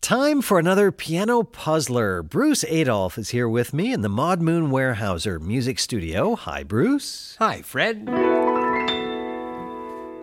Time for another piano puzzler. Bruce Adolphe is here with me in the Maud Moon Weyerhaeuser Music Studio. Hi, Bruce. Hi, Fred.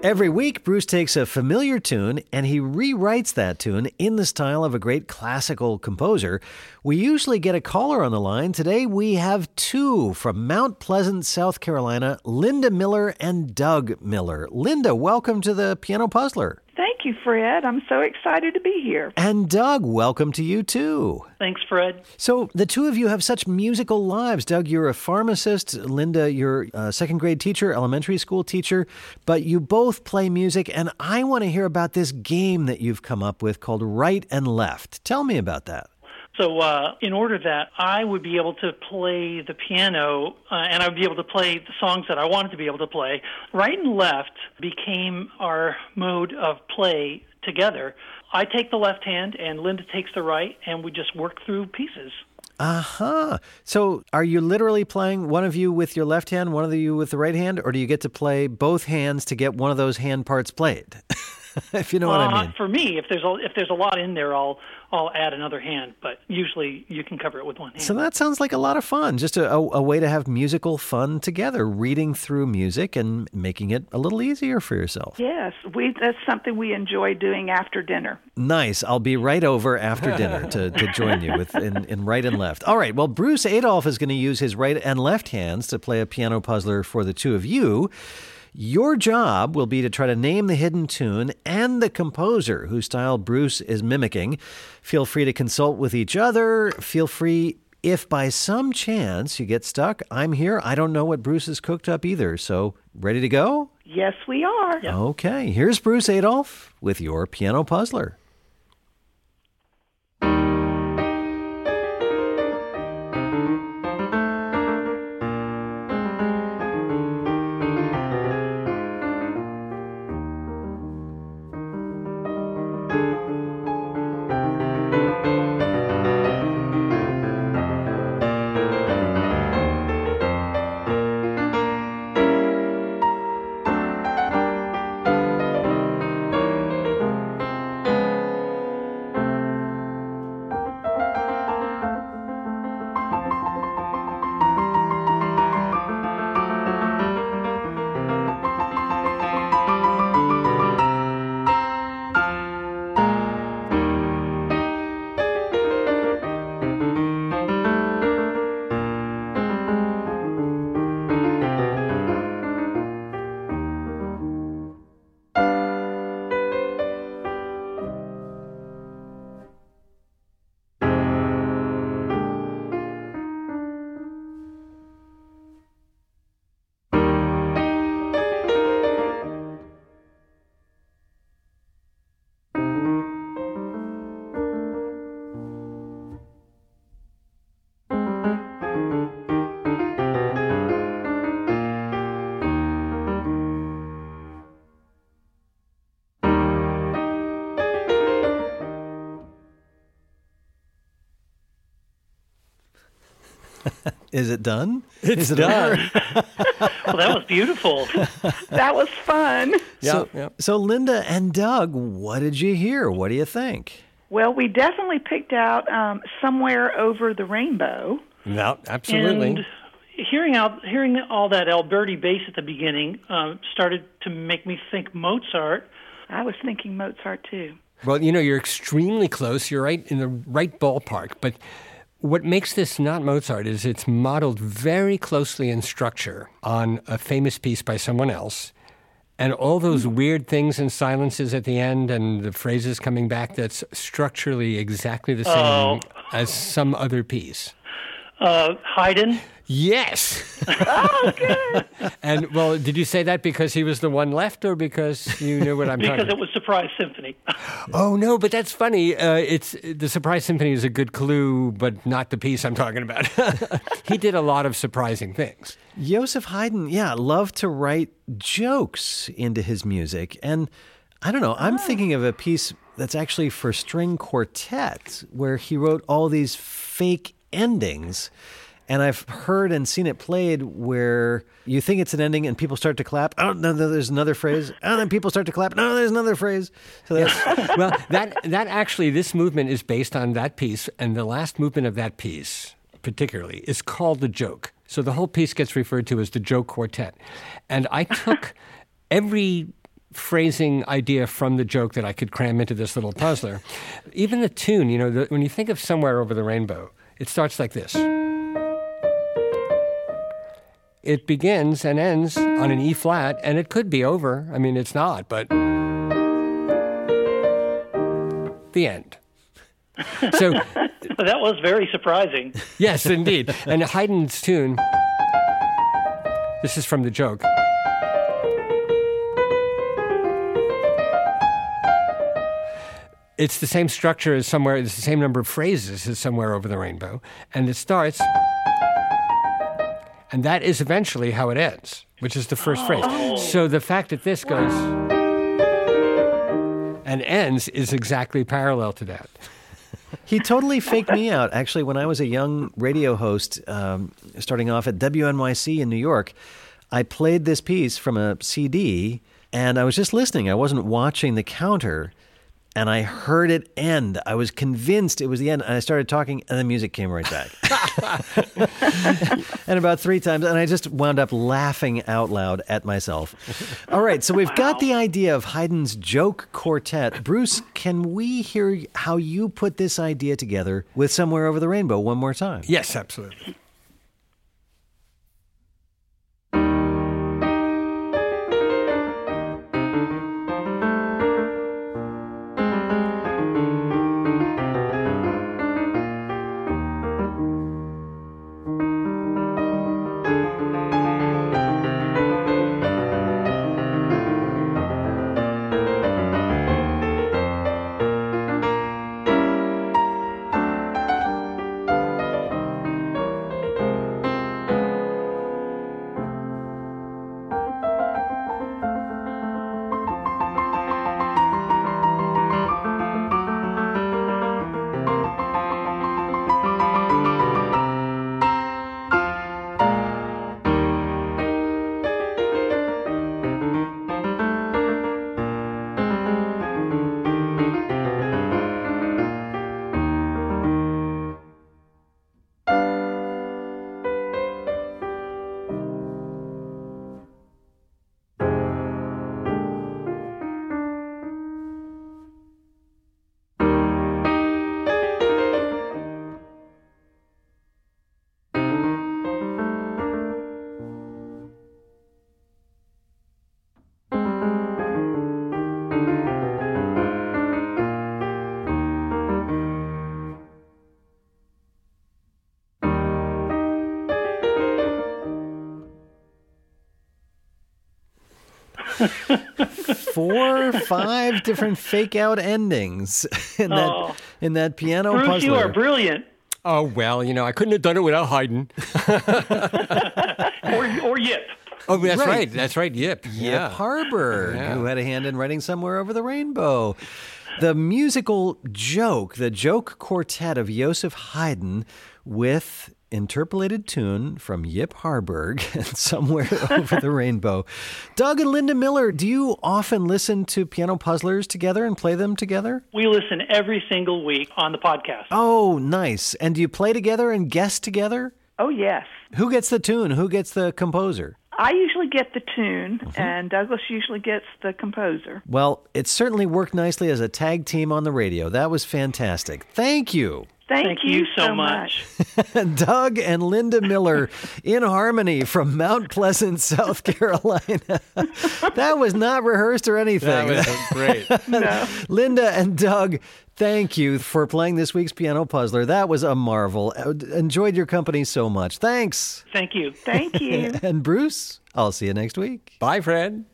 Every week, Bruce takes a familiar tune and he rewrites that tune in the style of a great classical composer. We usually get a caller on the line. Today, we have two from Mount Pleasant, South Carolina Lynda Miller and Doug Miller. Lynda, welcome to the Piano Puzzler. Thank you, Fred. I'm so excited to be here. And Doug, welcome to you too. Thanks, Fred. So, the two of you have such musical lives. Doug, you're a pharmacist. Lynda, you're a second grade teacher, elementary school teacher. But you both play music, and I want to hear about this game that you've come up with called Right and Left. Tell me about that. So, uh, in order that I would be able to play the piano uh, and I would be able to play the songs that I wanted to be able to play, right and left became our mode of play together. I take the left hand and Lynda takes the right, and we just work through pieces. Uh huh. So, are you literally playing one of you with your left hand, one of you with the right hand, or do you get to play both hands to get one of those hand parts played? if you know what Uh, I mean. For me, if there's a, if there's a lot in there, I'll I'll add another hand, but usually you can cover it with one hand. So that sounds like a lot of fun. Just a, a, a way to have musical fun together, reading through music and making it a little easier for yourself. Yes, we that's something we enjoy doing after dinner. Nice. I'll be right over after dinner to, to join you with in, in right and left. All right. Well, Bruce Adolphe is going to use his right and left hands to play a piano puzzler for the two of you. Your job will be to try to name the hidden tune and the composer whose style Bruce is mimicking. Feel free to consult with each other. Feel free, if by some chance you get stuck, I'm here. I don't know what Bruce has cooked up either. So, ready to go? Yes, we are. Okay. Here's Bruce Adolphe with your piano puzzler. Is it done? It's Is it done. over? well, that was beautiful. That was fun. Yeah, so, yeah. so, Lynda and Doug, what did you hear? What do you think? Well, we definitely picked out um, somewhere over the rainbow. No, absolutely. And hearing out hearing all that Alberti bass at the beginning um, started to make me think Mozart. I was thinking Mozart too. Well, you know, you're extremely close. You're right in the right ballpark. But what makes this not Mozart is it's modeled very closely in structure on a famous piece by someone else. And all those hmm. weird things and silences at the end and the phrases coming back, that's structurally exactly the same Oh. as some other piece. Uh, Haydn. Yes. Oh, good. and, well, did you say that because he was the one left or because you knew what I'm talking because about? it was Surprise Symphony. Oh no, but that's funny. Uh, it's the surprise symphony is a good clue, but not the piece I'm talking about. he did a lot of surprising things. Joseph Haydn, yeah, loved to write jokes into his music. And I don't know, I'm thinking of a piece that's actually for string quartet where he wrote all these fake endings. And I've heard and seen it played where you think it's an ending and people start to clap. Oh, no, no there's another phrase. And then people start to clap. No, there's another phrase. So that's, well, that that actually, this movement is based on that piece, and the last movement of that piece, particularly, is called the joke. So the whole piece gets referred to as the joke quartet, and I took every phrasing idea from the joke that I could cram into this little puzzler. Even the tune, you know, the, when you think of Somewhere Over the Rainbow, it starts like this. It begins and ends on an E flat, and it could be over. I mean, it's not, but the end. So that was very surprising. Yes, indeed. And Haydn's tune. This is from the joke. It's the same structure as somewhere, it's the same number of phrases as somewhere over the rainbow. And it starts, and that is eventually how it ends, which is the first phrase. So the fact that this goes and ends is exactly parallel to that. He totally faked me out. Actually, when I was a young radio host, um, starting off at WNYC in New York, I played this piece from a CD, and I was just listening. I wasn't watching the counter, and I heard it end. I was convinced it was the end, and I started talking, and the music came right back. and about three times, and I just wound up laughing out loud at myself. All right, so we've got the idea of Haydn's joke quartet. Bruce, can we hear how you put this idea together with Somewhere Over the Rainbow one more time? Yes, absolutely. Four, five different fake out endings in that Oh. in that piano Bruce, puzzler. you are brilliant. Oh, well, you know, I couldn't have done it without Haydn. Or, or Yip. Oh, that's Right. right. That's right. Yip. Yip Yeah. Harburg, Yeah. who had a hand in writing Somewhere Over the Rainbow. The musical joke, the joke quartet of Joseph Haydn with interpolated tune from Yip Harburg and Somewhere Over the Rainbow. Doug and Lynda Miller, do you often listen to piano puzzlers together and play them together? We listen every single week on the podcast. Oh, nice. And do you play together and guest together? Oh, yes. Who gets the tune? Who gets the composer? I usually get the tune, mm-hmm. and Douglas usually gets the composer. Well, it certainly worked nicely as a tag team on the radio. That was fantastic. Thank you. Thank, Thank you so much. Doug and Lynda Miller in harmony from Mount Pleasant, South Carolina. that was not rehearsed or anything. That was great. no. Lynda and Doug, thank you for playing this week's piano puzzler. That was a marvel. Uh, Enjoyed your company so much. Thanks. Thank you. Thank you. And Bruce, I'll see you next week. Bye, Fred.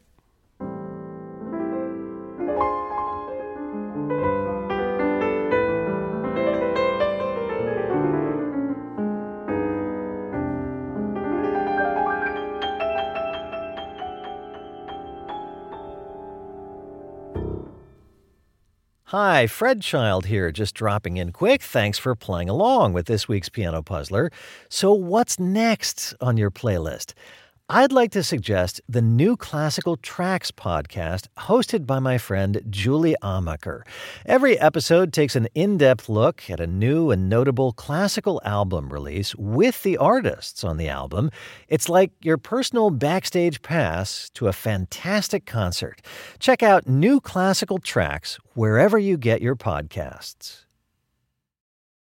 Hi, Fred Child here, just dropping in quick. Thanks for playing along with this week's Piano Puzzler. So, what's next on your playlist? I'd like to suggest the new Classical Tracks podcast hosted by my friend Julie Amacher. Every episode takes an in depth look at a new and notable classical album release with the artists on the album. It's like your personal backstage pass to a fantastic concert. Check out New Classical Tracks wherever you get your podcasts.